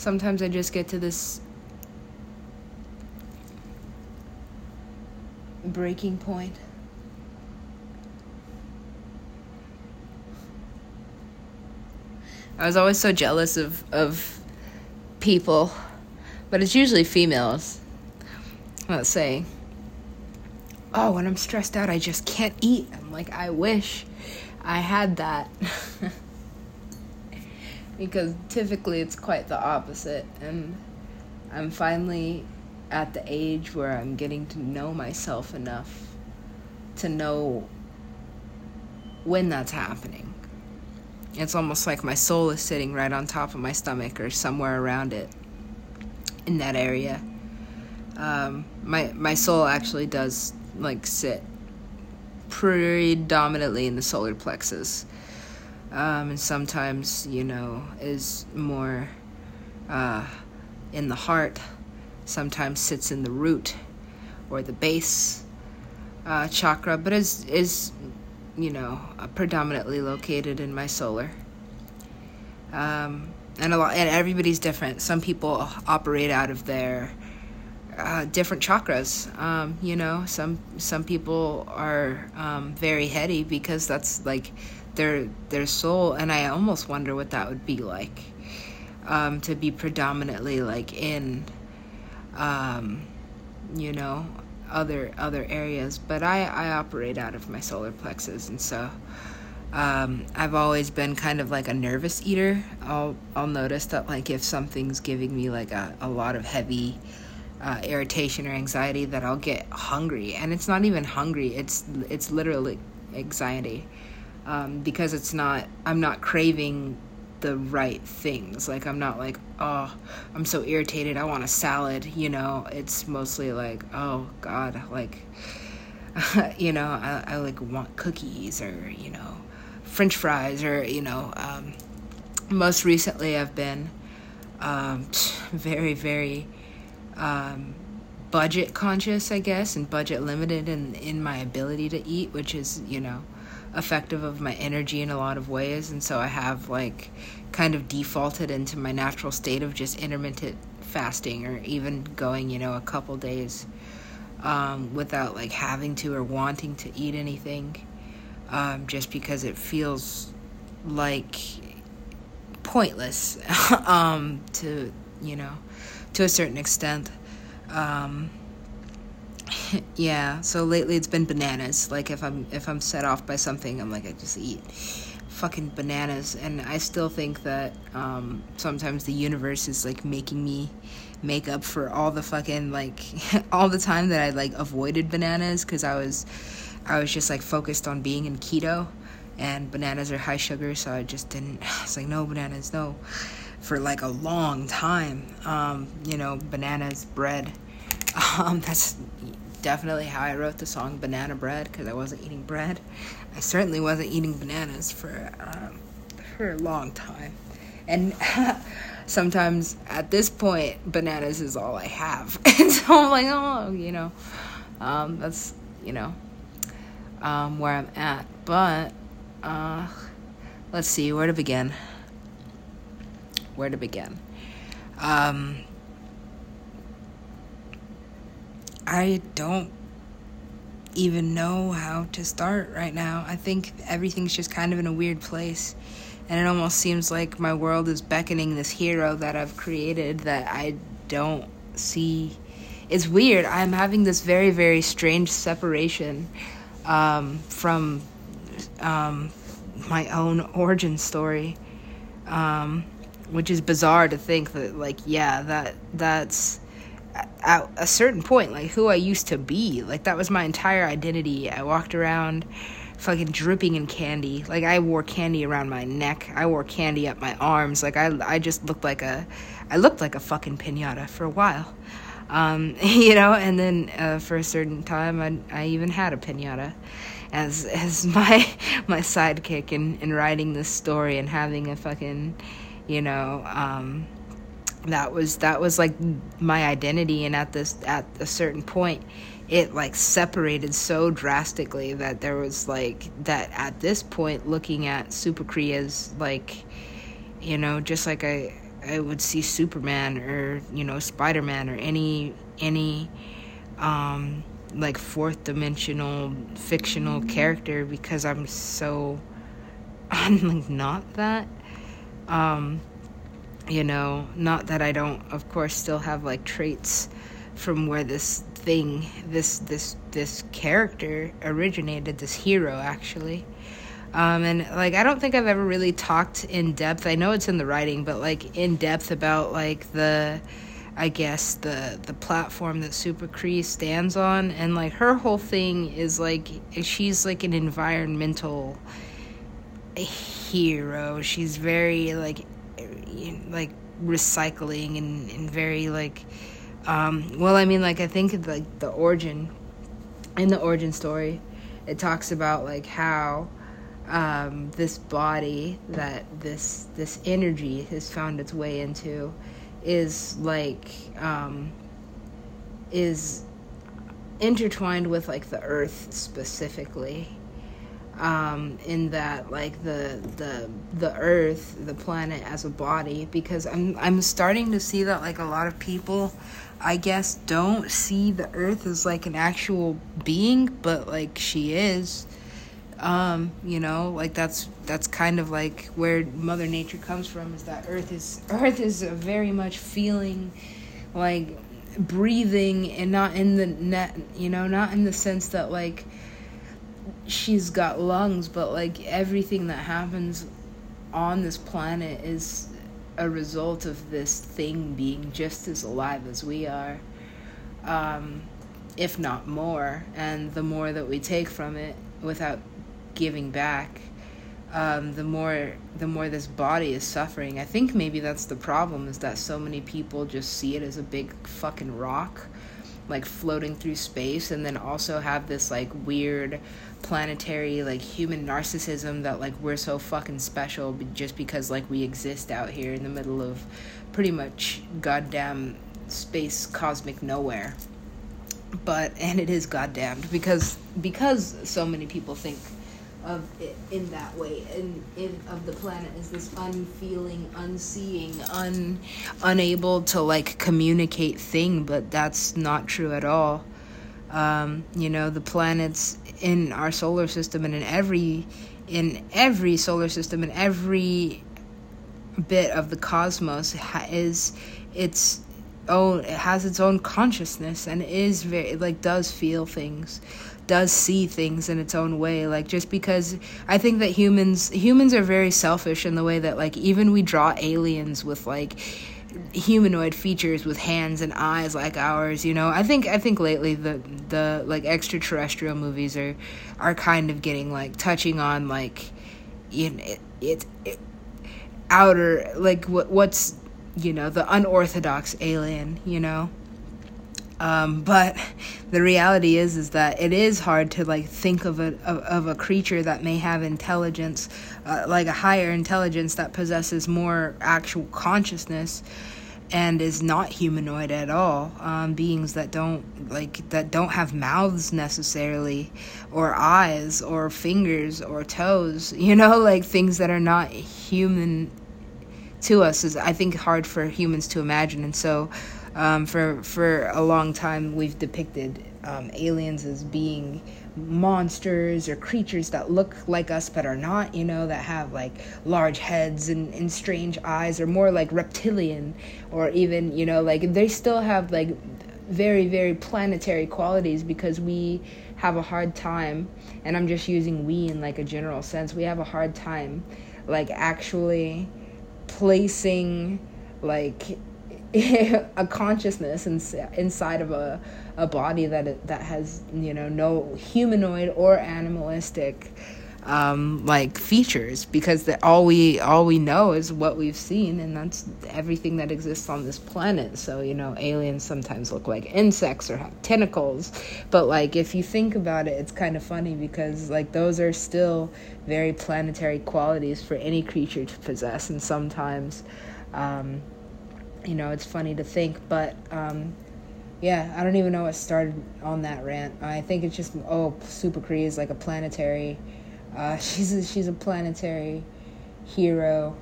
sometimes I just get to this breaking point. I was always so jealous of of people, but it's usually females. Let's say, oh, when I'm stressed out, I just can't eat. I'm like, I wish I had that. because typically it's quite the opposite, and I'm finally at the age where I'm getting to know myself enough to know when that's happening. It's almost like my soul is sitting right on top of my stomach or somewhere around it in that area. Um, my my soul actually does like sit predominantly in the solar plexus, um, and sometimes you know is more uh, in the heart. Sometimes sits in the root or the base uh, chakra, but is is you know, uh, predominantly located in my solar. Um, and a lot, and everybody's different. Some people operate out of their uh, different chakras. Um, you know, some some people are um, very heady because that's like their their soul, and I almost wonder what that would be like um, to be predominantly like in, um, you know, other other areas, but I, I operate out of my solar plexus, and so um, I've always been kind of like a nervous eater. I'll I'll notice that like if something's giving me like a, a lot of heavy uh, irritation or anxiety, that I'll get hungry, and it's not even hungry. It's it's literally anxiety um, because it's not. I'm not craving the right things. Like I'm not like, oh, I'm so irritated. I want a salad. You know, it's mostly like, oh God, like, you know, I, I like want cookies or you know, French fries or you know. Um, most recently, I've been um, very, very um, budget conscious, I guess, and budget limited in in my ability to eat, which is you know effective of my energy in a lot of ways and so i have like kind of defaulted into my natural state of just intermittent fasting or even going you know a couple days um, without like having to or wanting to eat anything um, just because it feels like pointless um, to you know to a certain extent. Um, yeah, so lately it's been bananas. Like if I'm if I'm set off by something, I'm like I just eat fucking bananas and I still think that um, sometimes the universe is like making me make up for all the fucking like all the time that I like avoided bananas cuz I was I was just like focused on being in keto and bananas are high sugar so I just didn't it's like no bananas no for like a long time um, you know bananas bread um, that's definitely how I wrote the song Banana Bread because I wasn't eating bread. I certainly wasn't eating bananas for um, for a long time. And sometimes at this point, bananas is all I have. and so I'm like, oh, you know, um, that's, you know, um, where I'm at. But uh, let's see, where to begin? Where to begin? Um, I don't even know how to start right now. I think everything's just kind of in a weird place. And it almost seems like my world is beckoning this hero that I've created that I don't see. It's weird. I'm having this very, very strange separation um, from um, my own origin story, um, which is bizarre to think that, like, yeah, that that's at a certain point, like who I used to be. Like that was my entire identity. I walked around fucking dripping in candy. Like I wore candy around my neck. I wore candy up my arms. Like I I just looked like a I looked like a fucking piñata for a while. Um, you know, and then uh, for a certain time I I even had a piñata as as my my sidekick in in writing this story and having a fucking you know um that was that was like my identity and at this at a certain point it like separated so drastically that there was like that at this point looking at Supacree's like you know just like I I would see Superman or you know Spider Man or any any um, like fourth dimensional fictional character because I'm so I'm like not that. Um, you know, not that I don't, of course, still have like traits from where this thing, this this this character originated, this hero actually. Um, and like I don't think I've ever really talked in depth. I know it's in the writing, but like in depth about like the I guess the the platform that Supacree stands on and like her whole thing is like she's like an environmental hero. She's very like like recycling and, and very like um well I mean like I think like the origin in the origin story it talks about like how um, this body that this this energy has found its way into is like um, is intertwined with like the earth specifically um, in that like the the the earth the planet as a body because i'm i'm starting to see that like a lot of people i guess don't see the earth as like an actual being but like she is um, you know, like that's that's kind of like where Mother Nature comes from. Is that Earth is Earth is very much feeling, like breathing, and not in the net, you know, not in the sense that like she's got lungs, but like everything that happens on this planet is a result of this thing being just as alive as we are, um, if not more. And the more that we take from it without giving back, um, the more the more this body is suffering. I think maybe that's the problem is that so many people just see it as a big fucking rock, like floating through space, and then also have this like weird planetary like human narcissism that like we're so fucking special just because like we exist out here in the middle of pretty much goddamn space cosmic nowhere. But and it is goddamned because because so many people think of it in that way. And in of the planet is this unfeeling unseeing un unable to like communicate thing but that's not true at all. Um, you know the planets in our solar system and in every in every solar system and every bit of the cosmos is its own it has its own consciousness and is very like does feel things does see things in its own way like just because i think that humans humans are very selfish in the way that like even we draw aliens with like humanoid features with hands and eyes like ours you know? I think i think lately the the like extraterrestrial movies are are kind of getting like touching on like you know, it, it, it outer like what what's you know the unorthodox alien you know um, but the reality is, is that it is hard to like think of a of, of a creature that may have intelligence, uh, like a higher intelligence that possesses more actual consciousness, and is not humanoid at all. Um, beings that don't like that don't have mouths necessarily, or eyes, or fingers, or toes. You know, like things that are not human to us is I think hard for humans to imagine, and so um, for for a long time, we've depicted um, aliens as being monsters or creatures that look like us but are not, you know, that have like large heads and, and strange eyes, or more like reptilian, or even, you know, like they still have like very, very planetary qualities because we have a hard time, and I'm just using we in like a general sense, we have a hard time like actually placing like a consciousness in, inside of a, a body that that has you know no humanoid or animalistic um, like features because the, all we all we know is what we've seen and that's everything that exists on this planet. So you know aliens sometimes look like insects or have tentacles but like if you think about it it's kind of funny because like those are still very planetary qualities for any creature to possess and sometimes um, you know, it's funny to think, but um, yeah, I don't even know what started on that rant. I think it's just oh, Supacree is like a planetary. Uh, she's a, she's a planetary hero,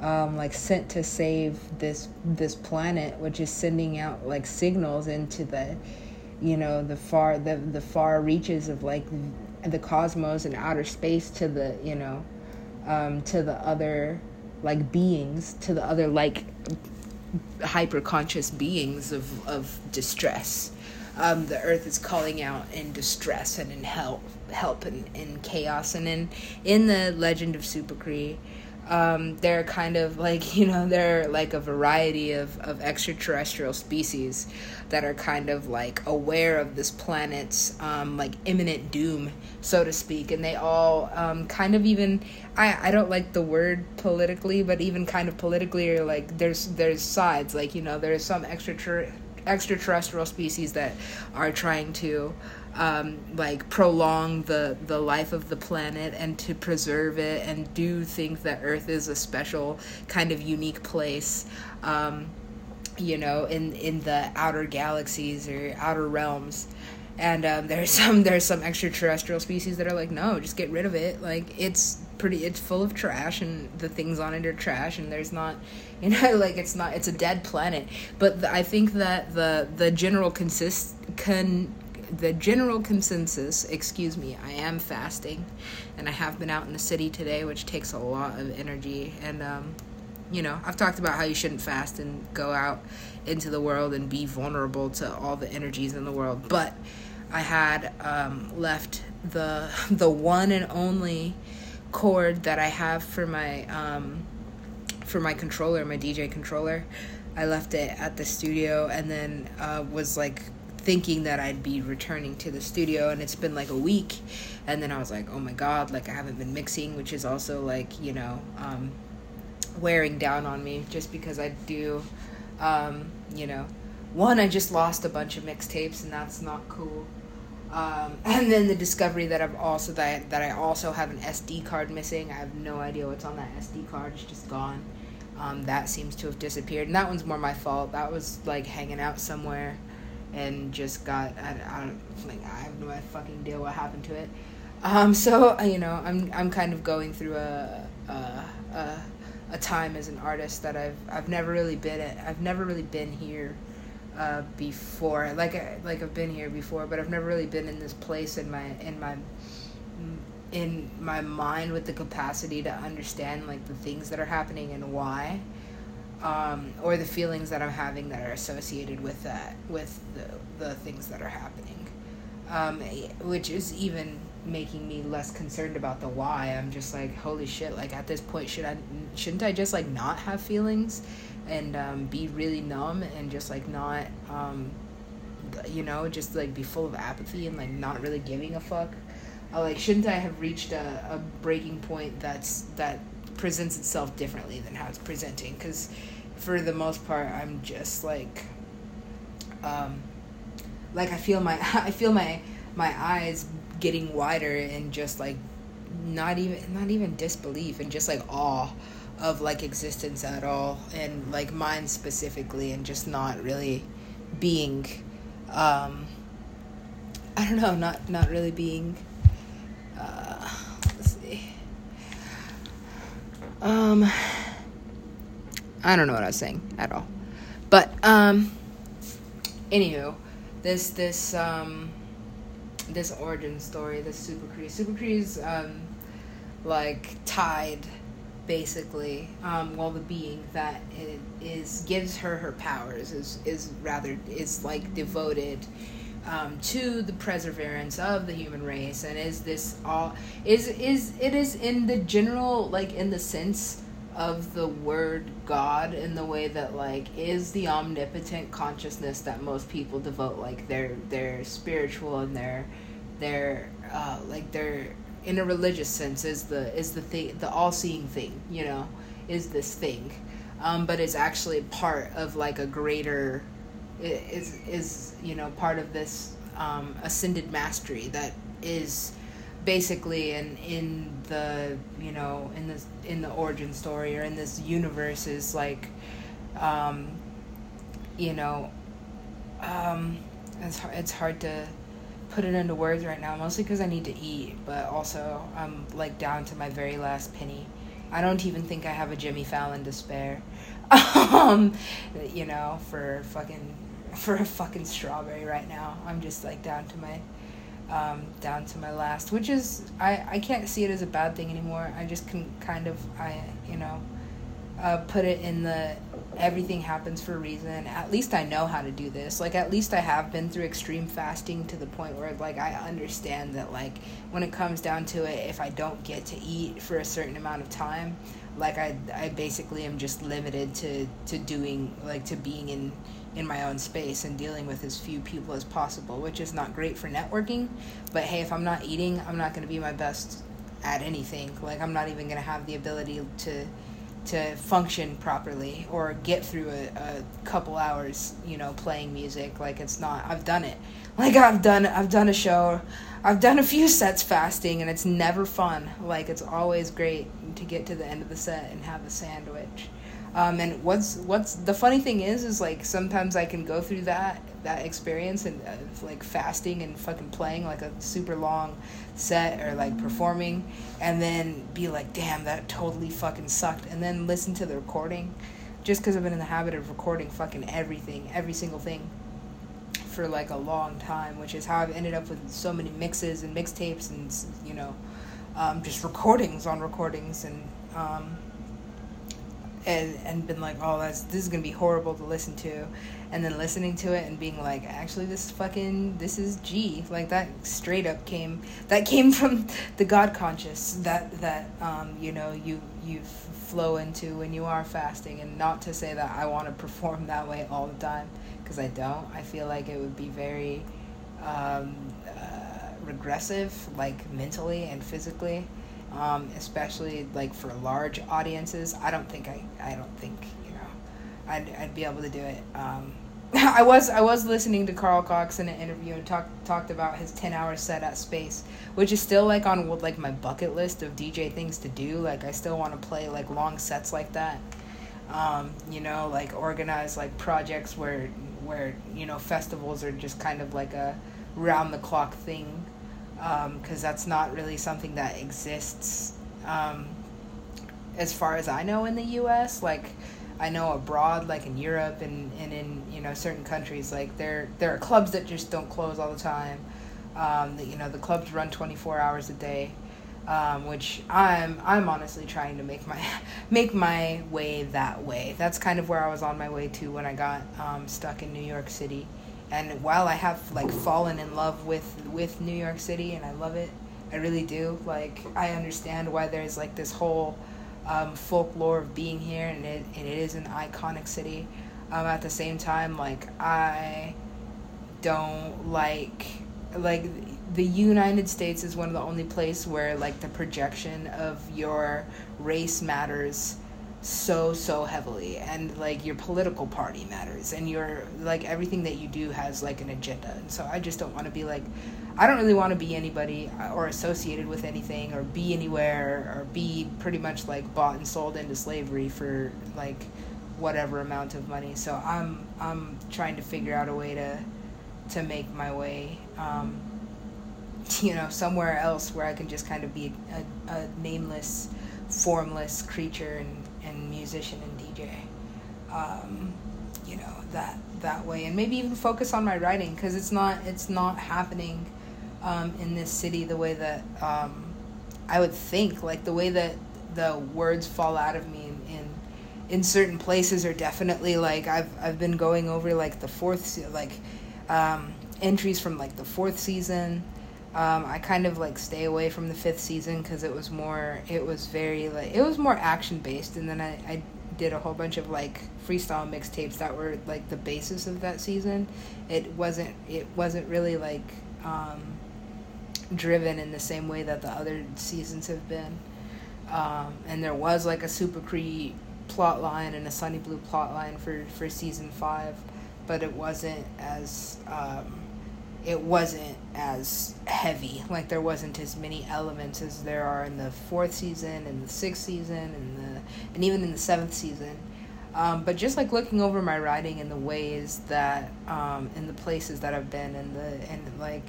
um, like sent to save this this planet, which is sending out like signals into the, you know, the far the the far reaches of like the cosmos and outer space to the you know, um, to the other like beings, to the other like hyper conscious beings of of distress. Um, the earth is calling out in distress and in help help and in chaos and in in the legend of Supacree um, they're kind of like you know they're like a variety of, of extraterrestrial species that are kind of like aware of this planet's um, like imminent doom so to speak. And they all um, kind of even I, I don't like the word politically but even kind of politically like there's there's sides. Like you know there's some extraterrestrial extraterrestrial species that are trying to um, like prolong the the life of the planet and to preserve it and do think that Earth is a special kind of unique place. Um, you know, in in the outer galaxies or outer realms, and um, there's some there's some extraterrestrial species that are like, no, just get rid of it. Like it's pretty, it's full of trash, and the things on it are trash, and there's not, you know, like it's not, it's a dead planet. But the, I think that the the general consist con the general consensus, excuse me, I am fasting and I have been out in the city today, which takes a lot of energy. And, um, you know, I've talked about how you shouldn't fast and go out into the world and be vulnerable to all the energies in the world. But I had um, left the the one and only cord that I have for my um, for my controller, my DJ controller. I left it at the studio and then uh, was like thinking that I'd be returning to the studio and it's been like a week and then I was like, "Oh my god, like I haven't been mixing," which is also like, you know, um, wearing down on me just because I do um, you know, one I just lost a bunch of mixtapes and that's not cool. Um, and then the discovery that I've also that I, that I also have an SD card missing. I have no idea what's on that SD card. It's just gone. Um, that seems to have disappeared, and that one's more my fault. That was like hanging out somewhere and just got I, I don't like I have no fucking idea what happened to it. Um, so you know I'm I'm kind of going through a a, a a time as an artist that I've I've never really been at. I've never really been here uh, before. Like I, like I've been here before, but I've never really been in this place in my in my in my mind with the capacity to understand like the things that are happening and why um, or the feelings that I'm having that are associated with that, with the, the things that are happening, um, which is even making me less concerned about the why. I'm just like, holy shit! Like at this point, should I, shouldn't I just like not have feelings, and um, be really numb and just like not, um, you know, just like be full of apathy and like not really giving a fuck. Uh, like, shouldn't I have reached a, a breaking point that's that presents itself differently than how it's presenting? Because for the most part, I'm just like, um, like I feel my I feel my my eyes getting wider and just like not even not even disbelief and just like awe of like existence at all and like mine specifically and just not really being um I don't know not not really being uh let's see um I don't know what I was saying at all. But um anywho, this this um this origin story, this Supacree. Super Cree's um like tied basically um well the being that it is gives her her powers is is rather is like devoted um, to the perseverance of the human race and is this all is is it is in the general like in the sense of the word God in the way that like is the omnipotent consciousness that most people devote like their their spiritual and their their uh, like their in a religious sense is the is the thing the all seeing thing you know is this thing. Um, but it's actually part of like a greater is is you know part of this um, ascended mastery that is basically in in the you know in this in the origin story or in this universe is like um you know um it's it's hard to put it into words right now mostly because I need to eat but also I'm like down to my very last penny I don't even think I have a Jimmy Fallon to spare. um, you know, for fucking for a fucking strawberry right now. I'm just like down to my um, down to my last, which is I I can't see it as a bad thing anymore. I just can kind of I you know uh, put it in the everything happens for a reason. At least I know how to do this. Like at least I have been through extreme fasting to the point where like I understand that like when it comes down to it, if I don't get to eat for a certain amount of time, like I I basically am just limited to to doing like to being in in my own space and dealing with as few people as possible, which is not great for networking. But hey, if I'm not eating, I'm not going to be my best at anything. Like I'm not even going to have the ability to to function properly or get through a, a couple hours you know playing music like it's not i've done it like i've done i've done a show i've done a few sets fasting and it's never fun like it's always great to get to the end of the set and have a sandwich um, and what's what's the funny thing is is like sometimes I can go through that that experience and uh, like fasting and fucking playing like a super long set or like performing and then be like damn that totally fucking sucked. And then listen to the recording. Just because I've been in the habit of recording fucking everything every single thing for like a long time which is how I've ended up with so many mixes and mixtapes and you know um, just recordings on recordings and um, and and been like, oh, that's this is gonna be horrible to listen to, and then listening to it and being like, actually, this fucking this is G. Like that straight up came that came from the God conscious that that um you know you you flow into when you are fasting, and not to say that I want to perform that way all the time because I don't. I feel like it would be very um, uh, regressive, like mentally and physically um, especially like for large audiences. I don't think I, I don't think you know, I'd, I'd be able to do it. Um, I was I was listening to Carl Cox in an interview and talked talked about his ten hour set at Space, which is still like on like my bucket list of DJ things to do. Like I still want to play like long sets like that. Um, you know, like organize like projects where where you know festivals are just kind of like a round the clock thing because um, that's not really something that exists um, as far as I know in the U.S. Like I know abroad, like in Europe and, and in you know certain countries, like there there are clubs that just don't close all the time. Um, you know the clubs run twenty four hours a day, um, which I'm I'm honestly trying to make my make my way that way. That's kind of where I was on my way to when I got um, stuck in New York City and while I have like fallen in love with with New York City and I love it, I really do. Like I understand why there's like this whole um, folklore of being here, and it and it is an iconic city. Um, at the same time, like I don't like like the United States is one of the only place where like the projection of your race matters so so heavily and like your political party matters and your like everything that you do has like an agenda and so i just don't want to be like i don't really want to be anybody uh, or associated with anything or be anywhere or be pretty much like bought and sold into slavery for like whatever amount of money so i'm i'm trying to figure out a way to to make my way um, you know somewhere else where i can just kind of be a, a nameless formless creature and and musician and DJ. Um, you know that that way, and maybe even focus on my writing because it's not it's not happening um, in this city the way that um, I would think. Like the way that the words fall out of me in, in in certain places are definitely like I've I've been going over like the fourth like um, entries from like the fourth season um, I kind of like stay away from the fifth season because it was more, it was very like, it was more action based. And then I, I did a whole bunch of like freestyle mixtapes that were like the basis of that season. It wasn't, it wasn't really like um, driven in the same way that the other seasons have been. Um, and there was like a Supacree plot line and a Sunny Blue plot line for, for season five, but it wasn't as, um, it wasn't as heavy. Like there wasn't as many elements as there are in the fourth season and the sixth season and the and even in the seventh season. Um, but just like looking over my writing and the ways that um, in the places that I've been and the and like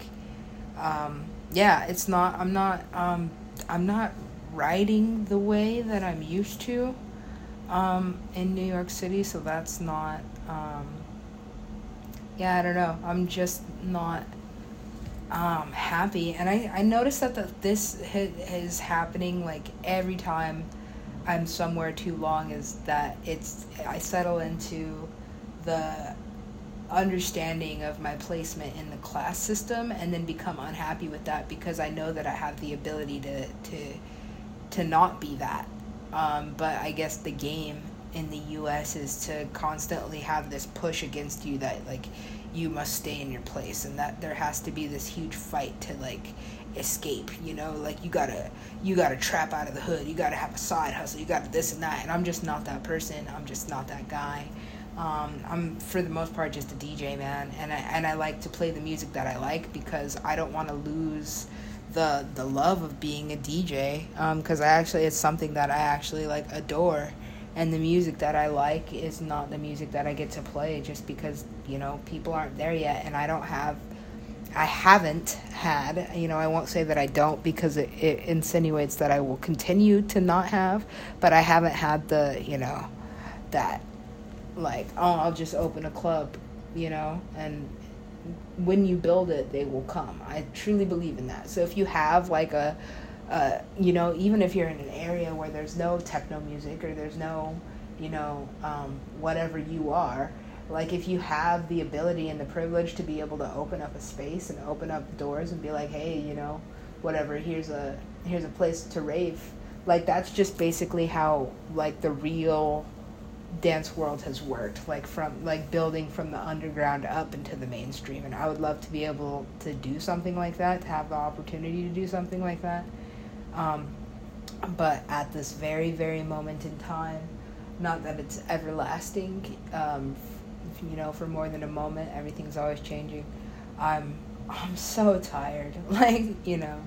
um, yeah, it's not I'm not um, I'm not writing the way that I'm used to um, in New York City, so that's not. Um, yeah, I don't know. I'm just not um, happy, and I I noticed that the, this is happening like every time I'm somewhere too long. Is that it's I settle into the understanding of my placement in the class system and then become unhappy with that because I know that I have the ability to to to not be that. Um, but I guess the game in the US is to constantly have this push against you that like you must stay in your place and that there has to be this huge fight to like escape you know like you gotta you gotta trap out of the hood you gotta have a side hustle you gotta this and that and i'm just not that person i'm just not that guy um, I'm for the most part just a DJ man, and I and I like to play the music that I like because I don't want to lose the the love of being a DJ. Because um, I actually it's something that I actually like adore, and the music that I like is not the music that I get to play just because you know people aren't there yet, and I don't have. I haven't had, you know, I won't say that I don't because it, it insinuates that I will continue to not have, but I haven't had the, you know, that like oh i'll just open a club you know and when you build it they will come i truly believe in that so if you have like a uh, you know even if you're in an area where there's no techno music or there's no you know um, whatever you are like if you have the ability and the privilege to be able to open up a space and open up doors and be like hey you know whatever here's a here's a place to rave like that's just basically how like the real dance world has worked like from like building from the underground up into the mainstream. And i would love to be able to do something like that to have the opportunity to do something like that um, but at this very very moment in time not that it's everlasting um, you know for more than a moment everything's always changing i'm i'm so tired like you know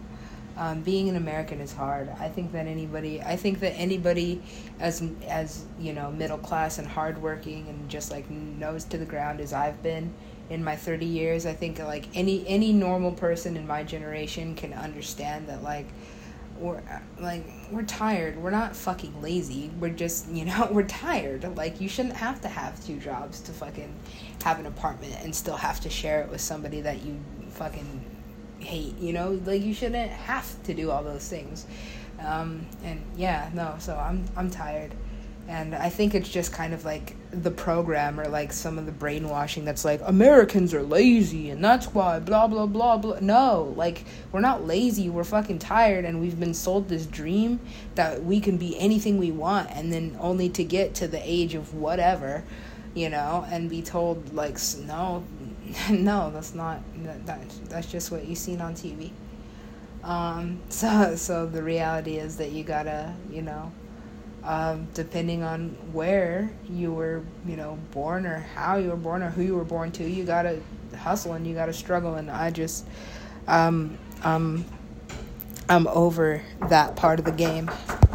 um, being an American is hard. I think that anybody, I think that anybody, as as you know, middle class and hardworking and just like nose to the ground as I've been in my 30 years, I think like any any normal person in my generation can understand that like we're like we're tired. We're not fucking lazy. We're just you know we're tired. Like you shouldn't have to have two jobs to fucking have an apartment and still have to share it with somebody that you fucking hate you know like you shouldn't have to do all those things um, and yeah no so i'm i'm tired and i think it's just kind of like the program or like some of the brainwashing that's like americans are lazy and that's why blah blah blah blah no like we're not lazy we're fucking tired and we've been sold this dream that we can be anything we want and then only to get to the age of whatever you know and be told like no no, that's not that, that that's just what you've seen on TV. Um, so so the reality is that you gotta you know, um, depending on where you were you know born or how you were born or who you were born to, you gotta hustle and you gotta struggle. And I just um um I'm over that part of the game.